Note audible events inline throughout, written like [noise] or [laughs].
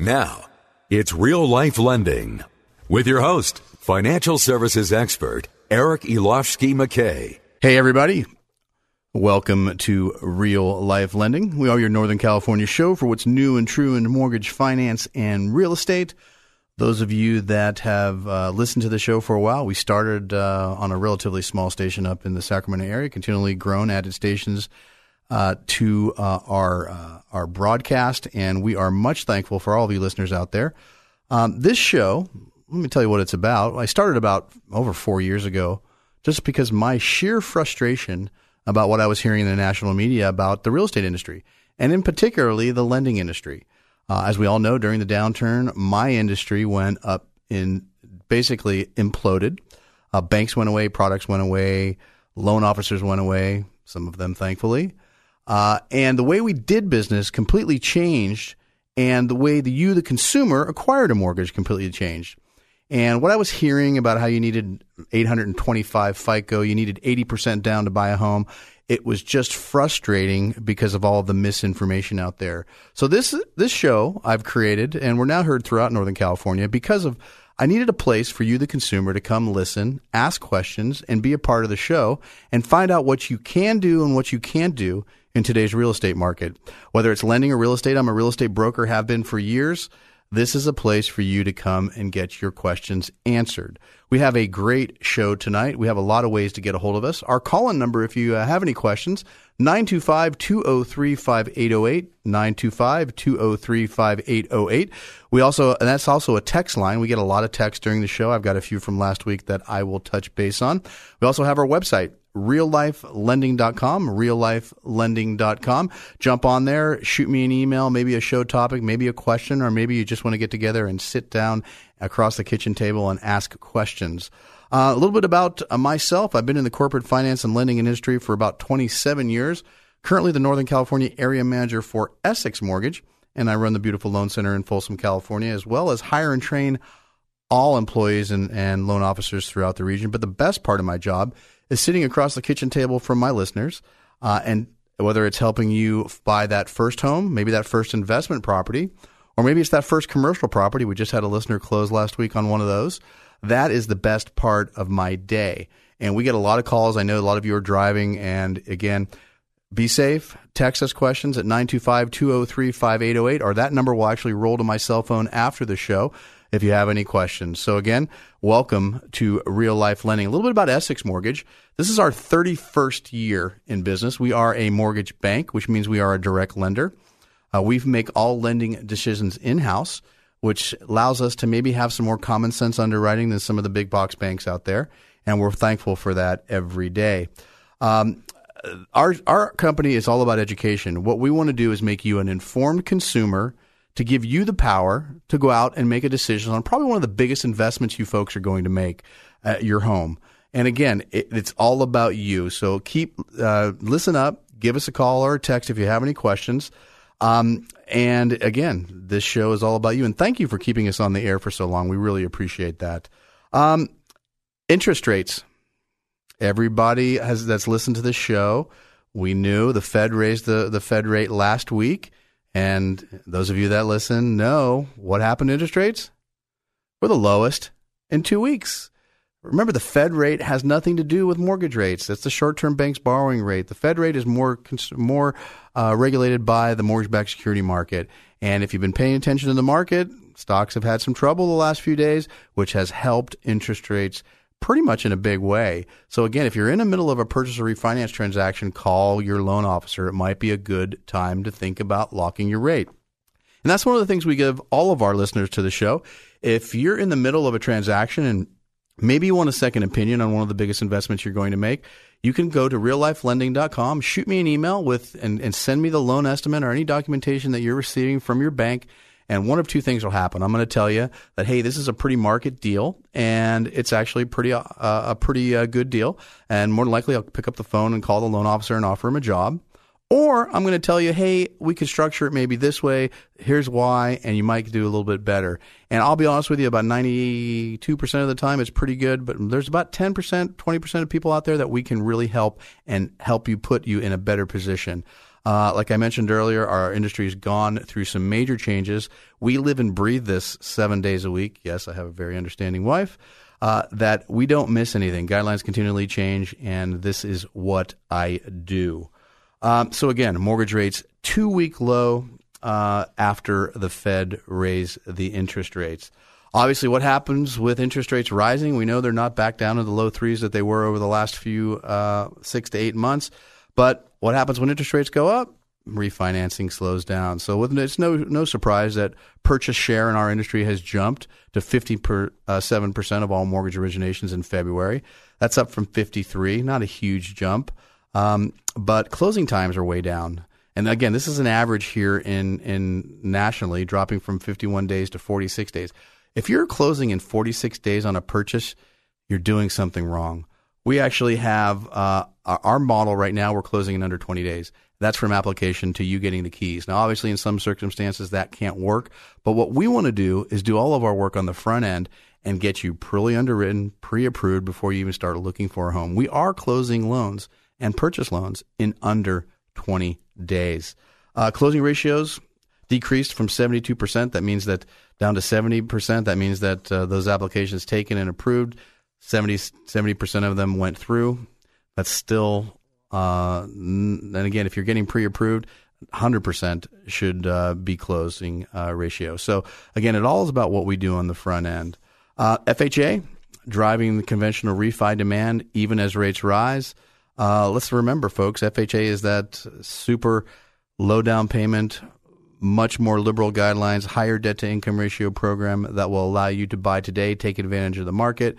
Now, it's real life lending with your host, financial services expert, Eric Elovski McKay. Hey, everybody. Welcome to Real Life Lending. We are your Northern California show for what's new and true in mortgage finance and real estate. Those of you that have uh, listened to the show for a while, we started uh, on a relatively small station up in the Sacramento area, continually grown, added stations uh, to uh, our uh, our broadcast, and we are much thankful for all of you listeners out there. Um, this show, let me tell you what it's about. I started about over four years ago, just because my sheer frustration about what I was hearing in the national media about the real estate industry, and in particularly the lending industry. Uh, as we all know, during the downturn, my industry went up in basically imploded. Uh, banks went away, products went away, loan officers went away, some of them thankfully. Uh, and the way we did business completely changed, and the way the you, the consumer, acquired a mortgage completely changed. And what I was hearing about how you needed 825 FICO, you needed 80% down to buy a home, it was just frustrating because of all the misinformation out there. So this this show I've created, and we're now heard throughout Northern California because of I needed a place for you, the consumer, to come listen, ask questions, and be a part of the show, and find out what you can do and what you can't do in today's real estate market. Whether it's lending or real estate, I'm a real estate broker, have been for years. This is a place for you to come and get your questions answered. We have a great show tonight. We have a lot of ways to get a hold of us. Our call in number, if you uh, have any questions, 925 203 5808. 925 203 5808. We also, and that's also a text line. We get a lot of texts during the show. I've got a few from last week that I will touch base on. We also have our website, reallifelending.com, reallifelending.com. Jump on there, shoot me an email, maybe a show topic, maybe a question, or maybe you just want to get together and sit down across the kitchen table and ask questions. Uh, a little bit about myself. I've been in the corporate finance and lending industry for about 27 years. Currently, the Northern California area manager for Essex Mortgage, and I run the beautiful loan center in Folsom, California, as well as hire and train all employees and, and loan officers throughout the region. But the best part of my job is sitting across the kitchen table from my listeners, uh, and whether it's helping you buy that first home, maybe that first investment property, or maybe it's that first commercial property. We just had a listener close last week on one of those. That is the best part of my day. And we get a lot of calls. I know a lot of you are driving. And again, be safe. Text us questions at 925 203 5808, or that number will actually roll to my cell phone after the show if you have any questions. So, again, welcome to Real Life Lending. A little bit about Essex Mortgage. This is our 31st year in business. We are a mortgage bank, which means we are a direct lender. Uh, we make all lending decisions in house, which allows us to maybe have some more common sense underwriting than some of the big box banks out there. And we're thankful for that every day. Um, our, our company is all about education. What we want to do is make you an informed consumer to give you the power to go out and make a decision on probably one of the biggest investments you folks are going to make at your home. And again, it, it's all about you. So keep, uh, listen up, give us a call or a text if you have any questions. Um, and again, this show is all about you. And thank you for keeping us on the air for so long. We really appreciate that. Um, interest rates. Everybody has that's listened to this show. We knew the Fed raised the, the Fed rate last week. And those of you that listen know what happened to interest rates? We're the lowest in two weeks. Remember, the Fed rate has nothing to do with mortgage rates. That's the short-term bank's borrowing rate. The Fed rate is more more uh, regulated by the mortgage-backed security market. And if you've been paying attention to the market, stocks have had some trouble the last few days, which has helped interest rates pretty much in a big way. So again, if you're in the middle of a purchase or refinance transaction, call your loan officer. It might be a good time to think about locking your rate. And that's one of the things we give all of our listeners to the show. If you're in the middle of a transaction and maybe you want a second opinion on one of the biggest investments you're going to make, you can go to reallifelending.com, shoot me an email with and, and send me the loan estimate or any documentation that you're receiving from your bank And one of two things will happen. I'm going to tell you that hey, this is a pretty market deal, and it's actually pretty uh, a pretty uh, good deal. And more than likely, I'll pick up the phone and call the loan officer and offer him a job. Or I'm going to tell you, hey, we could structure it maybe this way. Here's why, and you might do a little bit better. And I'll be honest with you, about 92% of the time it's pretty good, but there's about 10%, 20% of people out there that we can really help and help you put you in a better position. Uh, like I mentioned earlier, our industry has gone through some major changes. We live and breathe this seven days a week. Yes, I have a very understanding wife. Uh, that we don't miss anything. Guidelines continually change, and this is what I do. Um, so again, mortgage rates two week low uh, after the Fed raised the interest rates. Obviously, what happens with interest rates rising? We know they're not back down to the low threes that they were over the last few uh, six to eight months. But what happens when interest rates go up? Refinancing slows down. So it's no no surprise that purchase share in our industry has jumped to fifty uh, seven percent of all mortgage originations in February. That's up from fifty three. Not a huge jump. Um, but closing times are way down. And again, this is an average here in, in nationally, dropping from 51 days to 46 days. If you're closing in 46 days on a purchase, you're doing something wrong. We actually have uh, our model right now, we're closing in under 20 days. That's from application to you getting the keys. Now, obviously, in some circumstances, that can't work. But what we want to do is do all of our work on the front end and get you pre underwritten, pre approved before you even start looking for a home. We are closing loans and purchase loans in under 20 days. Uh, closing ratios decreased from 72%. That means that down to 70%. That means that uh, those applications taken and approved, 70, 70% of them went through. That's still, uh, and again, if you're getting pre approved, 100% should uh, be closing uh, ratio. So, again, it all is about what we do on the front end. Uh, FHA, driving the conventional refi demand even as rates rise. Uh, let's remember, folks, FHA is that super low down payment, much more liberal guidelines, higher debt to income ratio program that will allow you to buy today, take advantage of the market.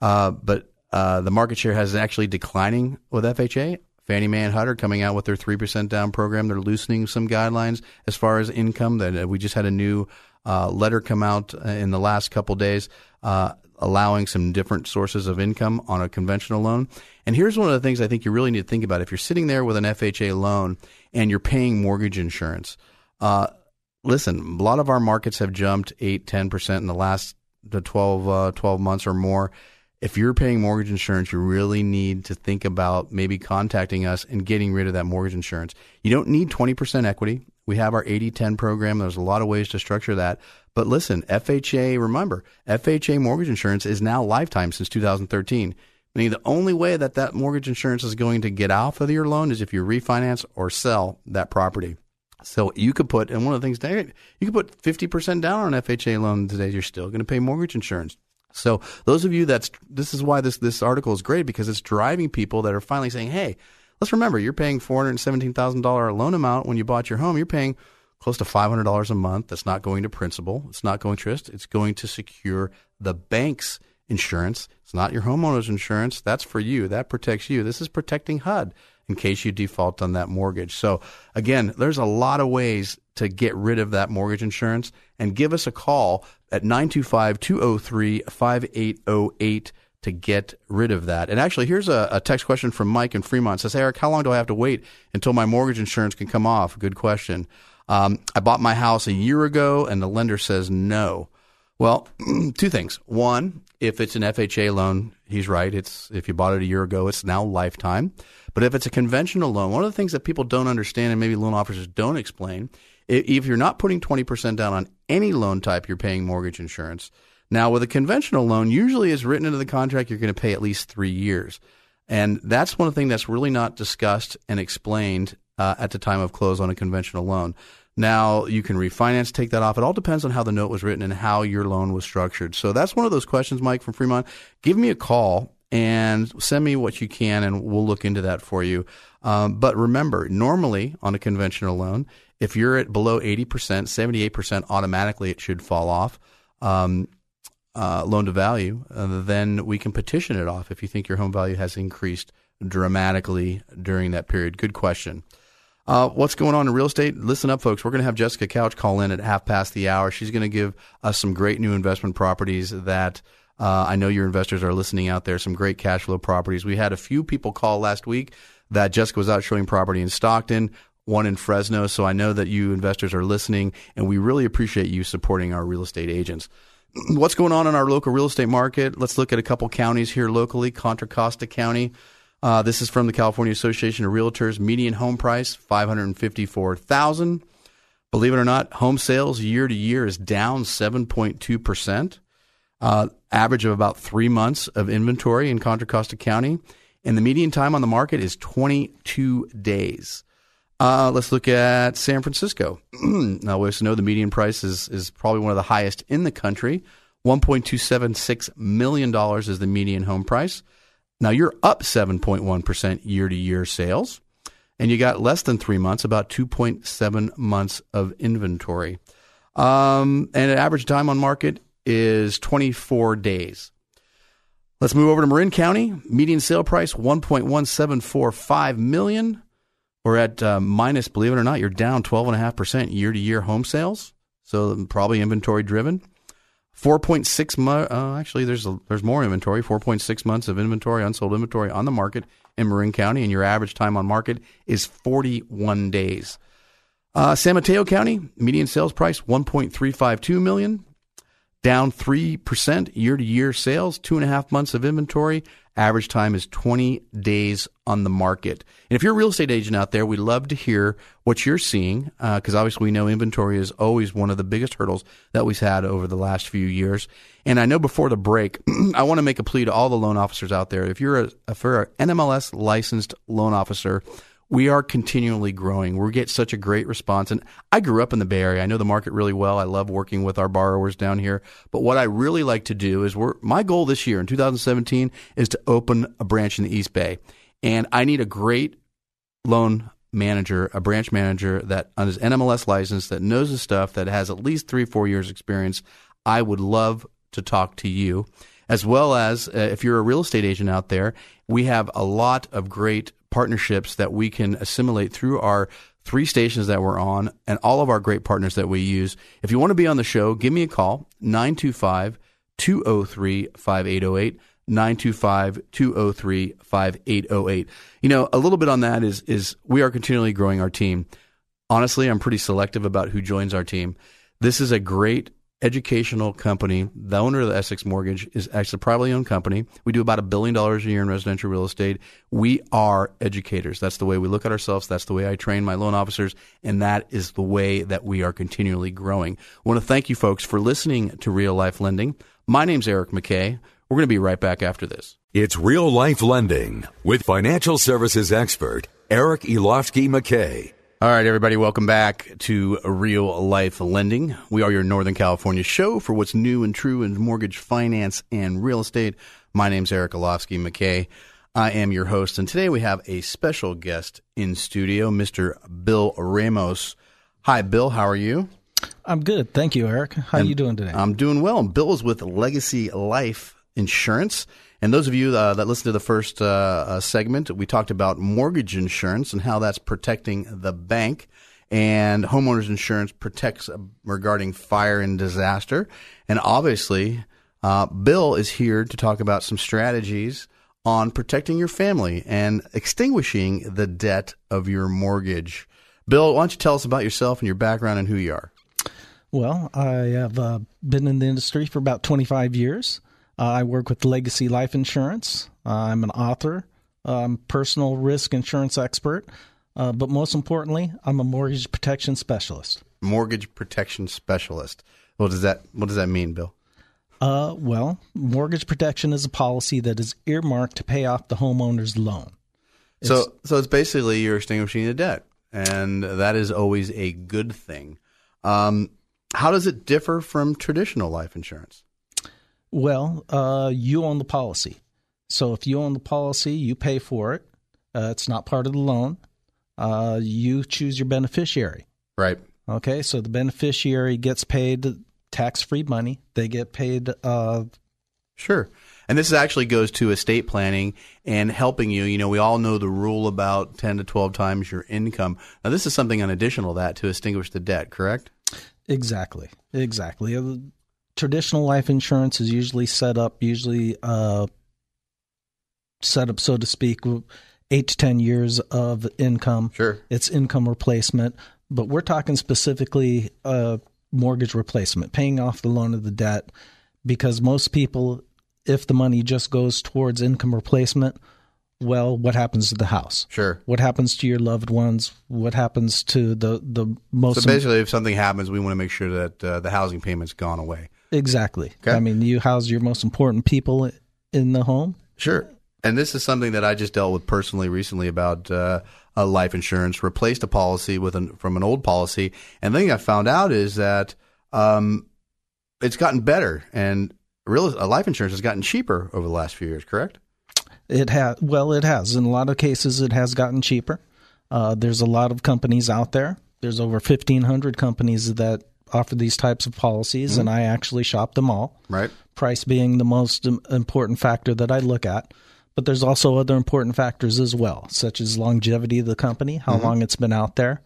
Uh, but uh, the market share has actually declining with FHA. Fannie Mae and HUD are coming out with their 3% down program. They're loosening some guidelines as far as income. That uh, We just had a new uh, letter come out uh, in the last couple days uh, allowing some different sources of income on a conventional loan. And here's one of the things I think you really need to think about. If you're sitting there with an FHA loan and you're paying mortgage insurance, uh, listen, a lot of our markets have jumped 8, 10% in the last the 12, uh, 12 months or more. If you're paying mortgage insurance, you really need to think about maybe contacting us and getting rid of that mortgage insurance. You don't need 20% equity. We have our 80 10 program. There's a lot of ways to structure that. But listen, FHA, remember, FHA mortgage insurance is now lifetime since 2013. Meaning the only way that that mortgage insurance is going to get off of your loan is if you refinance or sell that property. So you could put, and one of the things, you could put 50% down on an FHA loan today. You're still going to pay mortgage insurance. So those of you that's, this is why this, this article is great because it's driving people that are finally saying, hey, let's remember you're paying $417,000 loan amount when you bought your home. You're paying close to $500 a month. That's not going to principal. It's not going to interest. It's going to secure the bank's insurance. It's not your homeowner's insurance. That's for you. That protects you. This is protecting HUD in case you default on that mortgage. So again, there's a lot of ways to get rid of that mortgage insurance and give us a call at 925-203-5808 to get rid of that. And actually, here's a, a, text question from Mike in Fremont. It says, Eric, how long do I have to wait until my mortgage insurance can come off? Good question. Um, I bought my house a year ago, and the lender says no. Well, [clears throat] two things. One, if it's an FHA loan, he's right. It's if you bought it a year ago, it's now lifetime. But if it's a conventional loan, one of the things that people don't understand and maybe loan officers don't explain, if you're not putting 20% down on any loan type, you're paying mortgage insurance. Now, with a conventional loan, usually is written into the contract, you're going to pay at least three years. And that's one thing that's really not discussed and explained uh, at the time of close on a conventional loan. Now you can refinance, take that off. It all depends on how the note was written and how your loan was structured. So that's one of those questions, Mike from Fremont. Give me a call and send me what you can, and we'll look into that for you. Um, but remember, normally on a conventional loan, if you're at below 80%, 78%, automatically it should fall off. Um, uh, loan to value, uh, then we can petition it off if you think your home value has increased dramatically during that period. Good question. Uh, what's going on in real estate? Listen up, folks. We're going to have Jessica Couch call in at half past the hour. She's going to give us some great new investment properties that uh, I know your investors are listening out there. Some great cash flow properties. We had a few people call last week that Jessica was out showing property in Stockton, one in Fresno. So I know that you investors are listening, and we really appreciate you supporting our real estate agents. [clears throat] What's going on in our local real estate market? Let's look at a couple counties here locally. Contra Costa County. Uh, this is from the California Association of Realtors. Median home price five hundred fifty-four thousand. Believe it or not, home sales year to year is down seven point two percent. Uh, average of about three months of inventory in Contra Costa County, and the median time on the market is twenty-two days. Uh, let's look at San Francisco. [clears throat] now, we also know the median price is, is probably one of the highest in the country. $1.276 million is the median home price. Now you're up 7.1% year to year sales, and you got less than three months, about 2.7 months of inventory. Um, and an average time on market is 24 days. Let's move over to Marin County. Median sale price 1.1745 million. We're at uh, minus, believe it or not, you're down 12.5% year to year home sales. So probably inventory driven. 4.6 months. Uh, actually, there's a, there's more inventory. 4.6 months of inventory, unsold inventory on the market in Marin County, and your average time on market is 41 days. Uh, San Mateo County median sales price 1.352 million, down three percent year to year sales. Two and a half months of inventory. Average time is 20 days on the market. And if you're a real estate agent out there, we'd love to hear what you're seeing because uh, obviously we know inventory is always one of the biggest hurdles that we've had over the last few years. And I know before the break, [clears throat] I want to make a plea to all the loan officers out there. If you're a, if you're an NMLS licensed loan officer, we are continually growing. We get such a great response. And I grew up in the Bay Area. I know the market really well. I love working with our borrowers down here. But what I really like to do is we're, my goal this year in 2017 is to open a branch in the East Bay. And I need a great loan manager, a branch manager that is NMLS licensed, that knows his stuff, that has at least three, four years experience. I would love to talk to you. As well as uh, if you're a real estate agent out there, we have a lot of great partnerships that we can assimilate through our three stations that we're on and all of our great partners that we use. If you want to be on the show, give me a call 925 203 5808. 925 203 5808. You know, a little bit on that is is we are continually growing our team. Honestly, I'm pretty selective about who joins our team. This is a great educational company. The owner of the Essex Mortgage is actually a privately owned company. We do about a billion dollars a year in residential real estate. We are educators. That's the way we look at ourselves. That's the way I train my loan officers. And that is the way that we are continually growing. I want to thank you folks for listening to Real Life Lending. My name's Eric McKay. We're going to be right back after this. It's Real Life Lending with financial services expert Eric Elovski McKay. All right, everybody, welcome back to Real Life Lending. We are your Northern California show for what's new and true in mortgage finance and real estate. My name's Eric Elovski McKay. I am your host, and today we have a special guest in studio, Mr. Bill Ramos. Hi, Bill. How are you? I'm good, thank you, Eric. How are you doing today? I'm doing well. Bill is with Legacy Life Insurance. And those of you uh, that listened to the first uh, uh, segment, we talked about mortgage insurance and how that's protecting the bank. And homeowners insurance protects uh, regarding fire and disaster. And obviously, uh, Bill is here to talk about some strategies on protecting your family and extinguishing the debt of your mortgage. Bill, why don't you tell us about yourself and your background and who you are? Well, I have uh, been in the industry for about 25 years. Uh, I work with Legacy Life Insurance. Uh, I'm an author, I'm personal risk insurance expert, uh, but most importantly, I'm a mortgage protection specialist. Mortgage protection specialist. What does that What does that mean, Bill? Uh, well, mortgage protection is a policy that is earmarked to pay off the homeowner's loan. It's, so, so it's basically you're extinguishing the debt, and that is always a good thing. Um, how does it differ from traditional life insurance? Well, uh, you own the policy. So if you own the policy, you pay for it. Uh, it's not part of the loan. Uh, you choose your beneficiary. Right. Okay. So the beneficiary gets paid tax free money. They get paid. Uh, sure. And this actually goes to estate planning and helping you. You know, we all know the rule about 10 to 12 times your income. Now, this is something in additional to that to extinguish the debt, correct? Exactly. Exactly. Traditional life insurance is usually set up, usually uh, set up, so to speak, eight to 10 years of income. Sure. It's income replacement. But we're talking specifically uh, mortgage replacement, paying off the loan of the debt, because most people, if the money just goes towards income replacement, well, what happens to the house? Sure. What happens to your loved ones? What happens to the the most? So basically, if something happens, we want to make sure that uh, the housing payment's gone away. Exactly. Okay. I mean, you house your most important people in the home. Sure. And this is something that I just dealt with personally recently about uh, a life insurance. Replaced a policy with an, from an old policy, and the thing I found out is that um, it's gotten better, and real uh, life insurance has gotten cheaper over the last few years. Correct? It has well, it has. In a lot of cases, it has gotten cheaper. Uh, there's a lot of companies out there. There's over 1,500 companies that offer these types of policies, and I actually shop them all. Right. Price being the most important factor that I look at. But there's also other important factors as well, such as longevity of the company, how long it's been out there.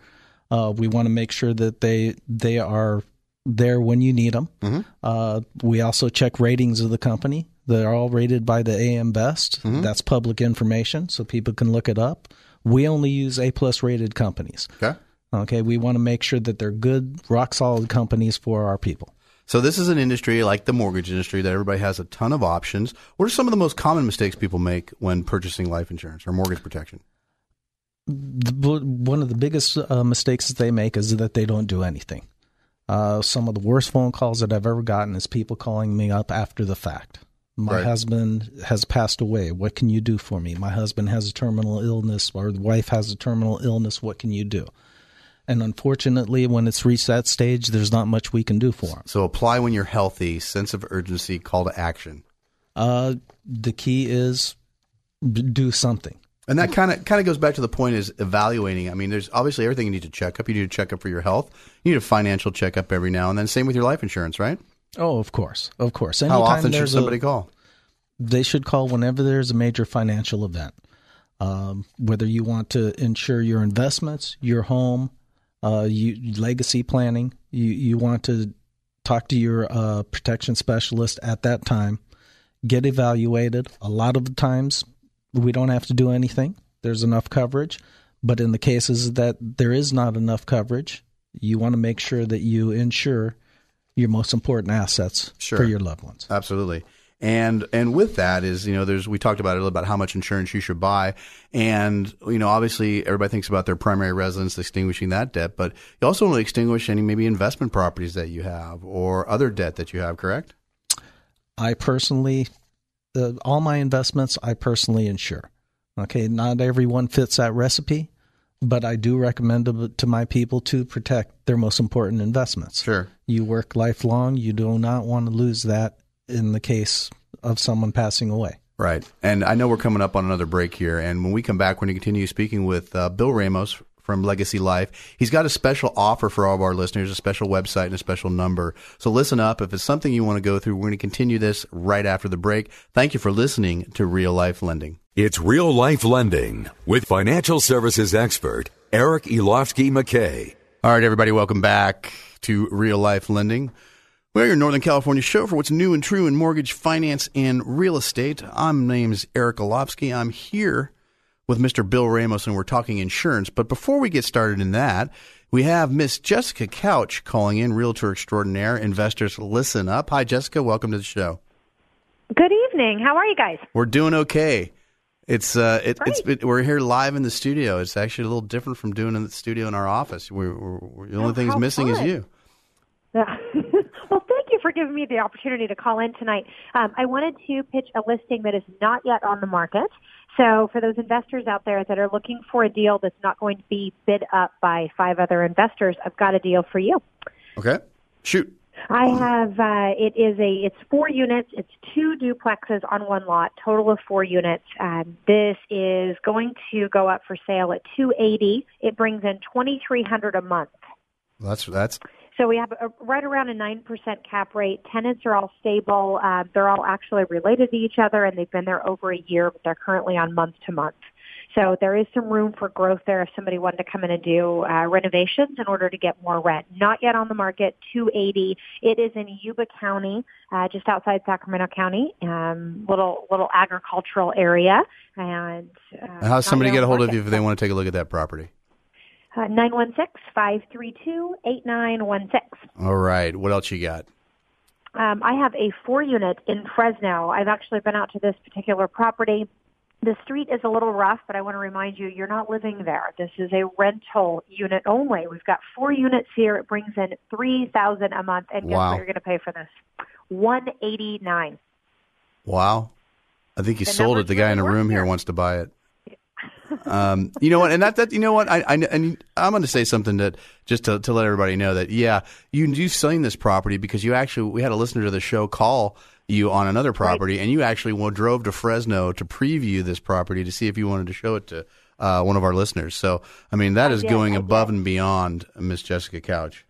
Uh, we want to make sure that they they are there when you need them. Uh, we also check ratings of the company. They're all rated by the AM Best. That's public information, so people can look it up. We only use A plus rated companies. Okay. Okay, we want to make sure that they're good, rock solid companies for our people. So this is an industry like the mortgage industry that everybody has a ton of options. What are some of the most common mistakes people make when purchasing life insurance or mortgage protection? the, one of the biggest uh, mistakes that they make is that they don't do anything. Uh, some of the worst phone calls that I've ever gotten is people calling me up after the fact. My Right. husband has passed away. What can you do for me? My husband has a terminal illness, or the wife has a terminal illness. What can you do? And unfortunately, when it's reached that stage, there's not much we can do for them. So apply when you're healthy, sense of urgency, call to action. Uh, the key is d- do something. And that kind of kind of goes back to the point is evaluating. I mean, there's obviously everything you need to check up. You need to check up for your health. You need a financial checkup every now and then. Same with your life insurance, right? Oh, of course, of course. How Anytime often should there's a- somebody call? they should call whenever there's a major financial event. Um, whether you want to insure your investments, your home, uh, you, legacy planning, you, you want to talk to your uh, protection specialist at that time, get evaluated. A lot of the times, we don't have to do anything. There's enough coverage. But in the cases that there is not enough coverage, you want to make sure that you insure your most important assets Sure. for your loved ones. Absolutely. And and with that is you know there's we talked about it about how much insurance you should buy, and you know obviously everybody thinks about their primary residence extinguishing that debt, but you also want to extinguish any maybe investment properties that you have or other debt that you have. Correct? I personally, uh, all my investments, I personally insure. Okay, not everyone fits that recipe, but I do recommend to, to my people to protect their most important investments. Sure. You work lifelong, you do not want to lose that in the case of someone passing away. Right. And I know we're coming up on another break here. And when we come back, we're going to continue speaking with uh, Bill Ramos from Legacy Life. He's got a special offer for all of our listeners, a special website and a special number. So listen up. If it's something you want to go through, we're going to continue this right after the break. Thank you for listening to Real Life Lending. It's Real Life Lending with financial services expert Eric Elovski McKay. All right, everybody, welcome back to Real Life Lending. We're your Northern California show for what's new and true in mortgage, finance, and real estate. I'm name's Eric Elovski. I'm here with Mr. Bill Ramos, and we're talking insurance. But before we get started in that, we have Miss Jessica Couch calling in, realtor extraordinaire. Investors, listen up. Hi, Jessica. Welcome to the show. Good evening. How are you guys? We're doing okay. It's uh, it, it's Great. been, we're here live in the studio. It's actually a little different from doing in the studio in our office. We're, we're, we're- the only Oh, thing is how missing is fun. you. [laughs] Yeah. well, thank you for giving me the opportunity to call in tonight. Um, I wanted to pitch a listing that is not yet on the market. So, for those investors out there that are looking for a deal that's not going to be bid up by five other investors, I've got a deal for you. Okay, shoot. I have uh, it is a it's four units. It's two duplexes on one lot, total of four units. Um, this is going to go up for sale at two eighty. It brings in twenty three hundred a month. That's that's So we have a, right around a 9% cap rate. Tenants are all stable. Uh, they're all actually related to each other and they've been there over a year, but they're currently on month to month. So there is some room for growth there if somebody wanted to come in and do uh, renovations in order to get more rent. Not yet on the market, 280. It is in Yuba County, uh, just outside Sacramento County, um, little little agricultural area. And uh, how's somebody get a hold market. of you if they want to take a look at that property? Uh, 916-532-8916. All right. What else you got? Um, I have a four unit in Fresno. I've actually been out to this particular property. The street is a little rough, but I want to remind you, you're not living there. This is a rental unit only. We've got four units here. It brings in three thousand a month, and guess Wow. what you're going to pay for this? One eighty nine. Wow. I think you The sold it. The guy in the room here. wants to buy it. Um, you know what? And that, that you know what? I, I, and I'm going to say something that just to, to let everybody know that yeah, you you selling this property because you actually we had a listener to the show call you on another property, and you actually drove to Fresno to preview this property to see if you wanted to show it to uh, one of our listeners. So I mean that I is did, going I above did. and beyond Miss Jessica Couch.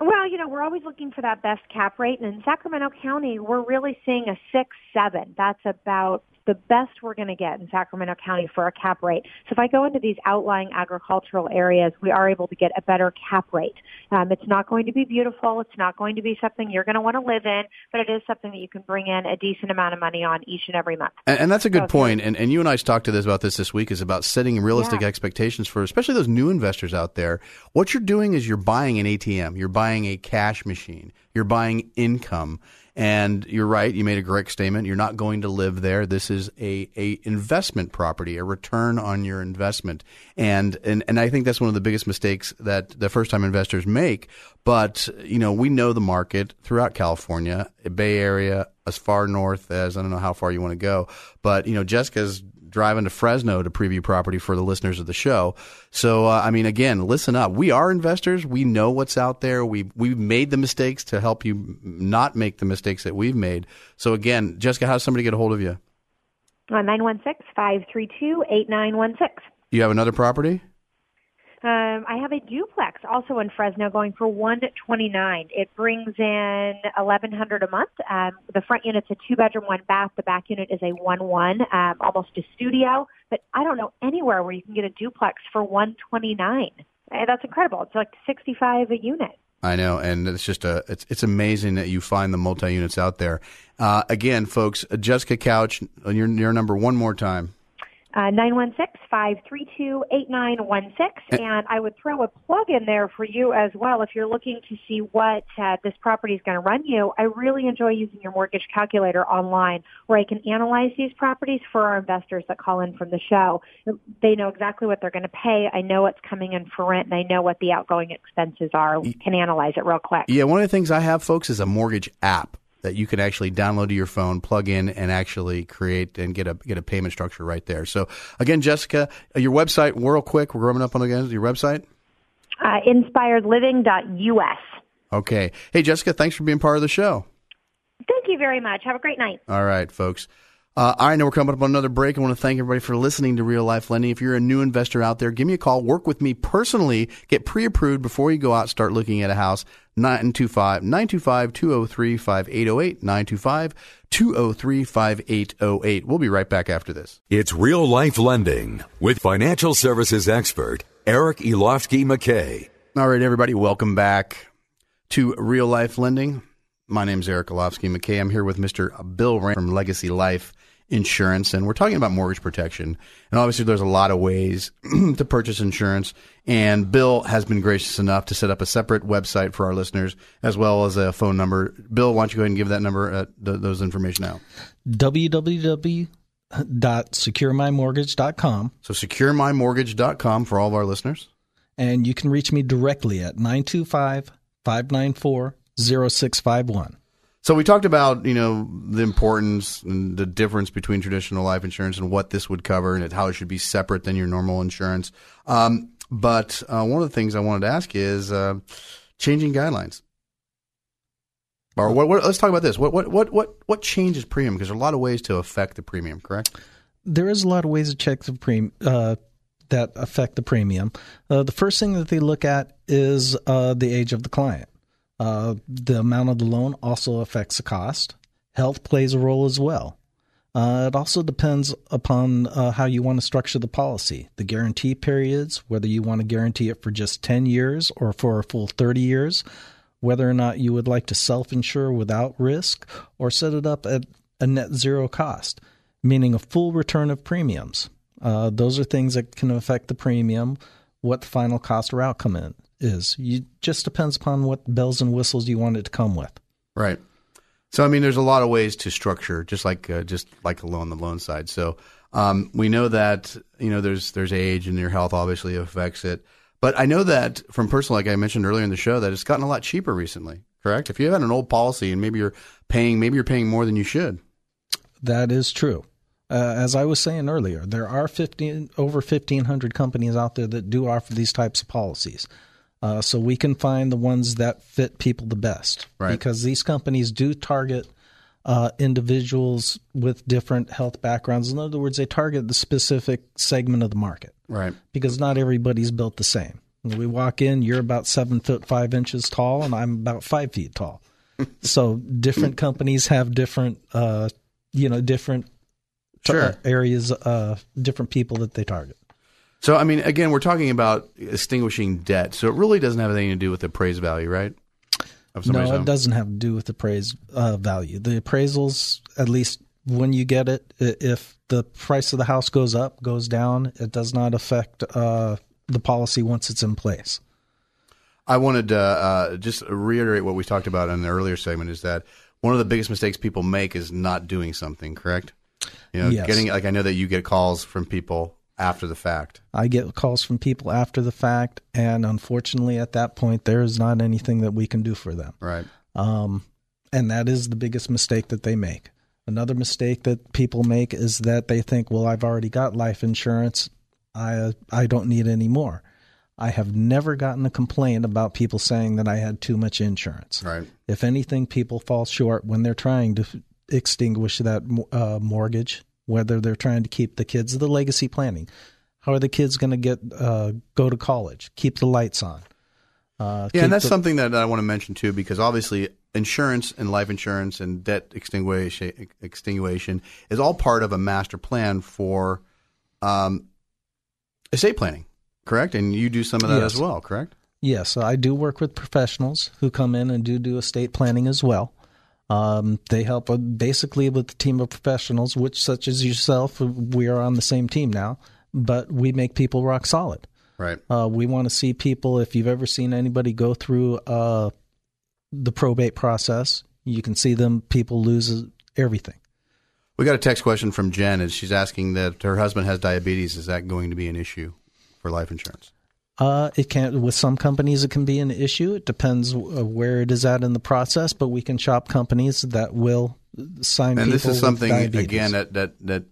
Well, you know, we're always looking for that best cap rate, and in Sacramento County, we're really seeing a six seven. That's about the best we're going to get in Sacramento County for a cap rate. So if I go into these outlying agricultural areas, we are able to get a better cap rate. Um, it's not going to be beautiful. It's not going to be something you're going to want to live in, but it is something that you can bring in a decent amount of money on each and every month. And, and that's a good Okay. point. And, and you and I talked to this about this this week is about setting realistic Yeah. expectations for especially those new investors out there. What you're doing is you're buying an ATM, you're buying a cash machine, you're buying income. And you're right. You made a correct statement. You're not going to live there. This is a, a investment property, a return on your investment. And, and, and I think that's one of the biggest mistakes that the first time investors make. But, you know, we know the market throughout California, Bay Area, as far north as I don't know how far you want to go. But, you know, Jessica's driving to Fresno to preview property for the listeners of the show. So, uh, I mean, again, listen up. We are investors. We know what's out there. We we've made the mistakes to help you not make the mistakes that we've made. So, again, Jessica, how does somebody get a hold of you? Uh, 916-532-8916. You have another property? Um, I have a duplex also in Fresno going for one twenty nine. It brings in eleven hundred a month. Um, the front unit's a two bedroom, one bath. The back unit is a one one, um, almost a studio. But I don't know anywhere where you can get a duplex for one twenty nine. That's incredible. It's like sixty five a unit. I know, and it's just a it's it's amazing that you find the multi units out there. Uh, again, folks, Jessica Couch, your your number one more time. Uh, 916-532-8916. And I would throw a plug in there for you as well if you're looking to see what uh, this property is going to run you. I really enjoy using your mortgage calculator online where I can analyze these properties for our investors that call in from the show. They know exactly what they're going to pay. I know what's coming in for rent and I know what the outgoing expenses are. We can analyze it real quick. Yeah, one of the things I have, folks, is a mortgage app that you can actually download to your phone, plug in, and actually create and get a get a payment structure right there. So again, Jessica, uh, your website, real quick, we're coming up on again your website. Uh, inspiredliving.us. Okay. Hey, Jessica, thanks for being part of the show. Thank you very much. Have a great night. All right, folks. Uh, I know we're coming up on another break. I want to thank everybody for listening to Real Life Lending. If you're a new investor out there, give me a call. Work with me personally. Get pre-approved before you go out. Start looking at a house. 925 925 203 5808. 925 203 5808. We'll be right back after this. It's Real Life Lending with financial services expert Eric Elovski McKay. All right, everybody, welcome back to Real Life Lending. My name is Eric Elovski McKay. I'm here with Mr. Bill Rand from Legacy Life Insurance, and we're talking about mortgage protection. And obviously, there's a lot of ways [clears throat] to purchase insurance. And Bill has been gracious enough to set up a separate website for our listeners, as well as a phone number. Bill, why don't you go ahead and give that number, uh, th- those information out? www.securemymortgage.com. So, securemymortgage.com for all of our listeners. And you can reach me directly at 925 594 0651. So we talked about you know the importance and the difference between traditional life insurance and what this would cover and how it should be separate than your normal insurance. Um, but uh, one of the things I wanted to ask is uh, changing guidelines. Or what, what, let's talk about this. What what what what what changes premium? Because there are a lot of ways to affect the premium. Correct? There is a lot of ways to check the premium uh, that affect the premium. Uh, the first thing that they look at is uh, the age of the client. Uh, the amount of the loan also affects the cost. Health plays a role as well. Uh, it also depends upon uh, how you want to structure the policy, the guarantee periods, whether you want to guarantee it for just 10 years or for a full 30 years, whether or not you would like to self insure without risk or set it up at a net zero cost, meaning a full return of premiums. Uh, those are things that can affect the premium, what the final cost or outcome is. You just depends upon what bells and whistles you want it to come with. Right. So I mean, there's a lot of ways to structure, just like uh, just like a loan, the loan side. So um, we know that you know there's there's age and your health obviously affects it. But I know that from personal, like I mentioned earlier in the show, that it's gotten a lot cheaper recently. Correct? If you have an old policy and maybe you're paying, maybe you're paying more than you should. That is true. Uh, as I was saying earlier, there are 15, over 1,500 companies out there that do offer these types of policies. Uh, so we can find the ones that fit people the best. Right. Because these companies do target uh, individuals with different health backgrounds. In other words, they target the specific segment of the market. Right. Because not everybody's built the same. When we walk in, you're about seven foot five inches tall, and I'm about five feet tall. [laughs] so different companies have different, uh, you know, different Sure. areas, uh, different people that they target. So I mean, again, we're talking about extinguishing debt. So it really doesn't have anything to do with the appraised value, right? No, it home? doesn't have to do with appraised uh, value. The appraisals, at least when you get it, if the price of the house goes up, goes down, it does not affect uh, the policy once it's in place. I wanted to uh, just reiterate what we talked about in the earlier segment is that one of the biggest mistakes people make is not doing something, correct? You know, Yes. getting like I know that you get calls from people after the fact. I get calls from people after the fact, and unfortunately, at that point, there is not anything that we can do for them. Right. Um, and that is the biggest mistake that they make. Another mistake that people make is that they think, well, I've already got life insurance. I I don't need any more. I have never gotten a complaint about people saying that I had too much insurance. Right. If anything, people fall short when they're trying to extinguish that uh, mortgage, whether they're trying to keep the kids, of the legacy planning. How are the kids going to get uh, go to college? Keep the lights on. Uh, Yeah, and that's the- something that I want to mention too, because obviously insurance and life insurance and debt extinguishing is all part of a master plan for um, estate planning, correct? And you do some of that Yes. as well, correct? Yes, I do work with professionals who come in and do do estate planning as well. Um, they help with- basically with the team of professionals, which, such as yourself, we are on the same team now. But we make people rock solid. Right. Uh, we want to see people. If you've ever seen anybody go through uh, the probate process, you can see them. People lose everything. We got a text question from Jen, and she's asking that her husband has diabetes. Is that going to be an issue for life insurance? Uh, it can with some companies it can be an issue. It depends uh, where it is at in the process, but we can shop companies that will sign. And this is something again that that that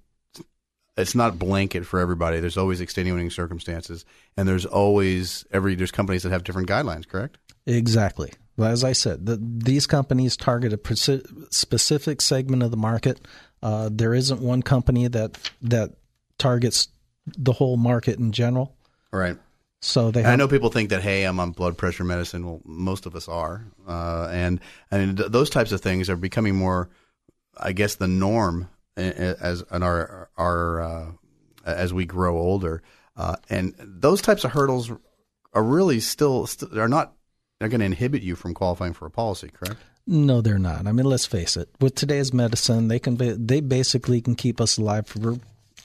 it's not blanket for everybody. There's always extenuating circumstances, and there's always every there's companies that have different guidelines. Correct? Exactly. Well, as I said, the, these companies target a preci- specific segment of the market. Uh, there isn't one company that that targets the whole market in general. Right. So they And I know people think that hey, I'm on blood pressure medicine. Well, most of us are, uh, and and th- those types of things are becoming more, I guess, the norm as in our our uh, as we grow older, uh, and those types of hurdles are really still st- are not they're going to inhibit you from qualifying for a policy. Correct? no, they're not. I mean, let's face it. With today's medicine, they can they basically can keep us alive for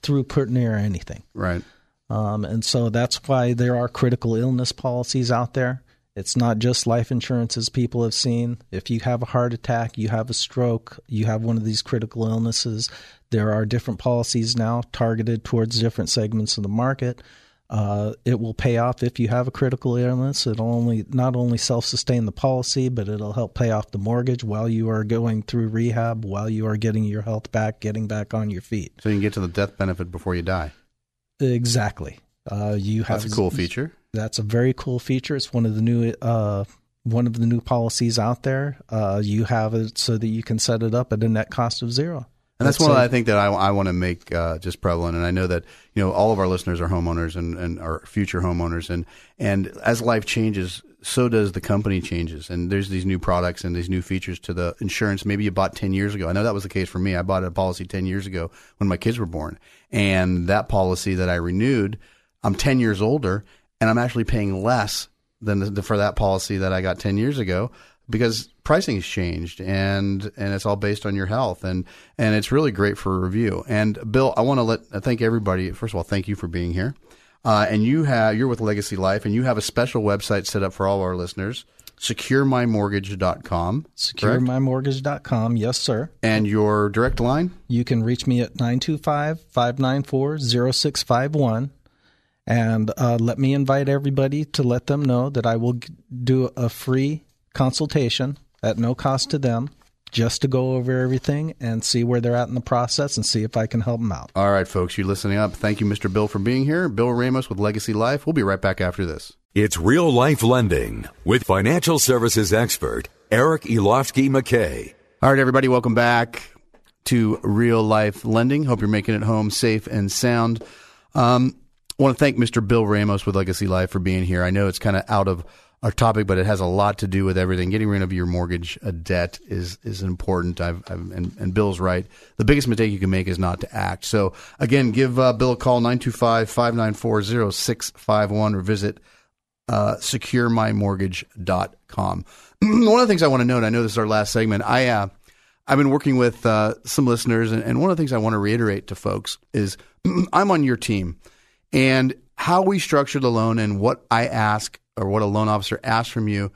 through pretty near anything. Right. Um, and so that's why there are critical illness policies out there. It's not just life insurance as people have seen. If you have a heart attack, you have a stroke, you have one of these critical illnesses, there are different policies now targeted towards different segments of the market. Uh, it will pay off if you have a critical illness. It'll only not only self sustain the policy, but it'll help pay off the mortgage while you are going through rehab, while you are getting your health back, getting back on your feet. So you can get to the death benefit before you die. Exactly. Uh, you have That's a cool feature. That's a very cool feature. It's one of the new uh, one of the new policies out there. Uh, you have it so that you can set it up at a net cost of zero. And that's Let's one say- I think that I, I want to make uh, just prevalent. And I know that you know all of our listeners are homeowners and, and are future homeowners. And and as life changes, so does the company changes. And there's these new products and these new features to the insurance. Maybe you bought 10 years ago. I know that was the case for me. I bought a policy 10 years ago when my kids were born. And that policy that I renewed, I'm 10 years older and I'm actually paying less than the, for that policy that I got 10 years ago because pricing has changed and and it's all based on your health and and it's really great for a review. And Bill, I want to let thank everybody. First of all, thank you for being here. Uh, and you have you're with Legacy Life, and you have a special website set up for all our listeners. SecureMyMortgage.com. SecureMyMortgage.com. Yes, sir. And your direct line? You can reach me at 925 594 0651. And uh, let me invite everybody to let them know that I will do a free consultation at no cost to them just to go over everything and see where they're at in the process and see if I can help them out. All right, folks, you listening up. Thank you, Mr. Bill, for being here. Bill Ramos with Legacy Life. We'll be right back after this. It's Real Life Lending with financial services expert Eric Elovski McKay. All right, everybody, welcome back to Real Life Lending. Hope you're making it home safe and sound. Um, I want to thank Mr. Bill Ramos with Legacy Life for being here. I know it's kind of out of our topic, but it has a lot to do with everything. Getting rid of your mortgage uh, debt is is important. I've, I've and, and, Bill's right. The biggest mistake you can make is not to act. So again, give uh, Bill a call 925-594-0651 or visit uh, securemymortgage.com. [clears throat] one of the things I want to note, I know this is our last segment. I uh, I've been working with uh, some listeners, and, and one of the things I want to reiterate to folks is [clears throat] I'm on your team, and how we structure the loan and what I ask or what a loan officer asks from you,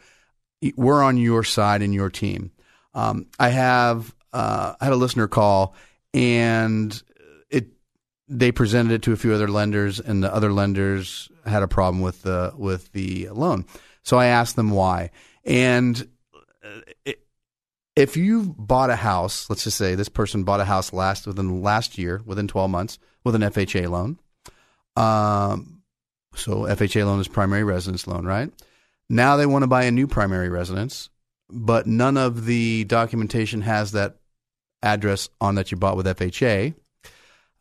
we're on your side and your team. Um, I have uh, I had a listener call and it they presented it to a few other lenders and the other lenders had a problem with the with the loan. So I asked them why. And uh, it, if you bought a house, let's just say this person bought a house last within last year, within 12 months, with an FHA loan. Um, so FHA loan is primary residence loan, right? Now they want to buy a new primary residence, but none of the documentation has that address on that you bought with FHA.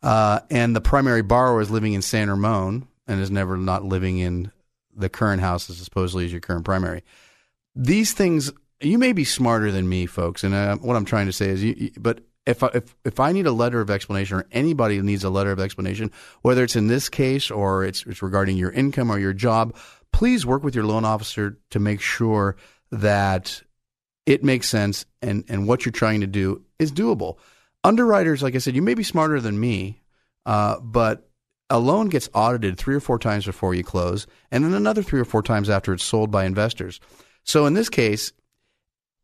Uh, and the primary borrower is living in San Ramon and is never not living in the current house as supposedly as your current primary. These things, you may be smarter than me, folks. And uh, what I'm trying to say is, you, but if I, if if I need a letter of explanation or anybody needs a letter of explanation, whether it's in this case or it's, it's regarding your income or your job, please work with your loan officer to make sure that it makes sense and and what you're trying to do is doable. Underwriters, like I said, you may be smarter than me, uh, but a loan gets audited three or four times before you close, and then another three or four times after it's sold by investors. So in this case,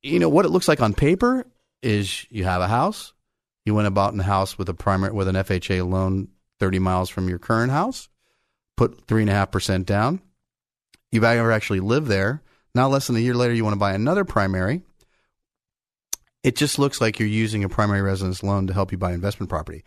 you know what it looks like on paper is you have a house, you went about in the house with a primary with an FHA loan thirty miles from your current house, put three and a half percent down. You've ever actually lived there. Now, less than a year later, you want to buy another primary. It just looks like you're using a primary residence loan to help you buy investment property.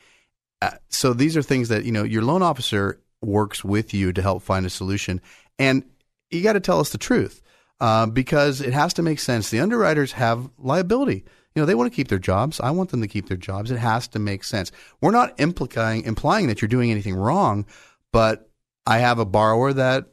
Uh, so these are things that you know your loan officer works with you to help find a solution, and you got to tell us the truth uh, because it has to make sense. The underwriters have liability you know, they want to keep their jobs. I want them to keep their jobs. It has to make sense. We're not implying implying that you're doing anything wrong, but I have a borrower that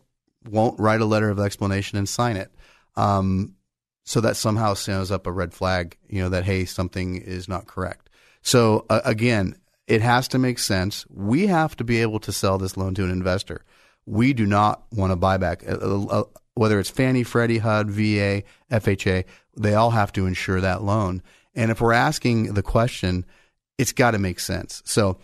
won't write a letter of explanation and sign it. Um, so that somehow sends up a red flag, you know, that hey, something is not correct. So uh, again, it has to make sense. We have to be able to sell this loan to an investor. We do not want to buy back. Uh, uh, uh whether it's Fannie, Freddie, HUD, VA, FHA, they all have to insure that loan. And if we're asking the question, it's got to make sense. So,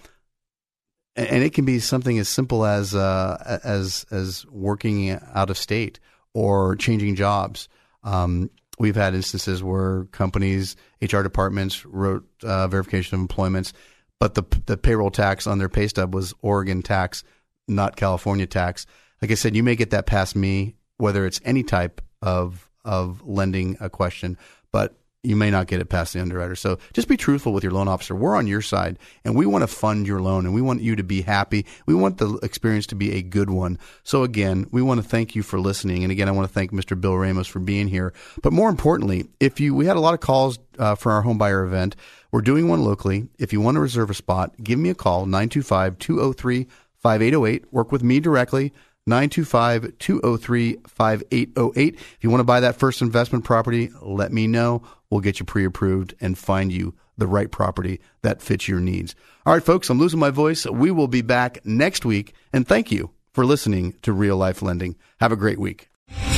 and it can be something as simple as uh, as as working out of state or changing jobs. Um, we've had instances where companies, HR departments wrote uh, verification of employments, but the the payroll tax on their pay stub was Oregon tax, not California tax. Like I said, you may get that past me whether it's any type of of lending a question, but you may not get it past the underwriter. So just be truthful with your loan officer. We're on your side and we want to fund your loan and we want you to be happy. We want the experience to be a good one. So again, we want to thank you for listening. And again, I want to thank Mr. Bill Ramos for being here. But more importantly, if you, we had a lot of calls uh, for our home buyer event. We're doing one locally. If you want to reserve a spot, give me a call, 925 203 5808. Work with me directly. 925 203 5808. If you want to buy that first investment property, let me know. We'll get you pre approved and find you the right property that fits your needs. All right, folks, I'm losing my voice. We will be back next week. And thank you for listening to Real Life Lending. Have a great week.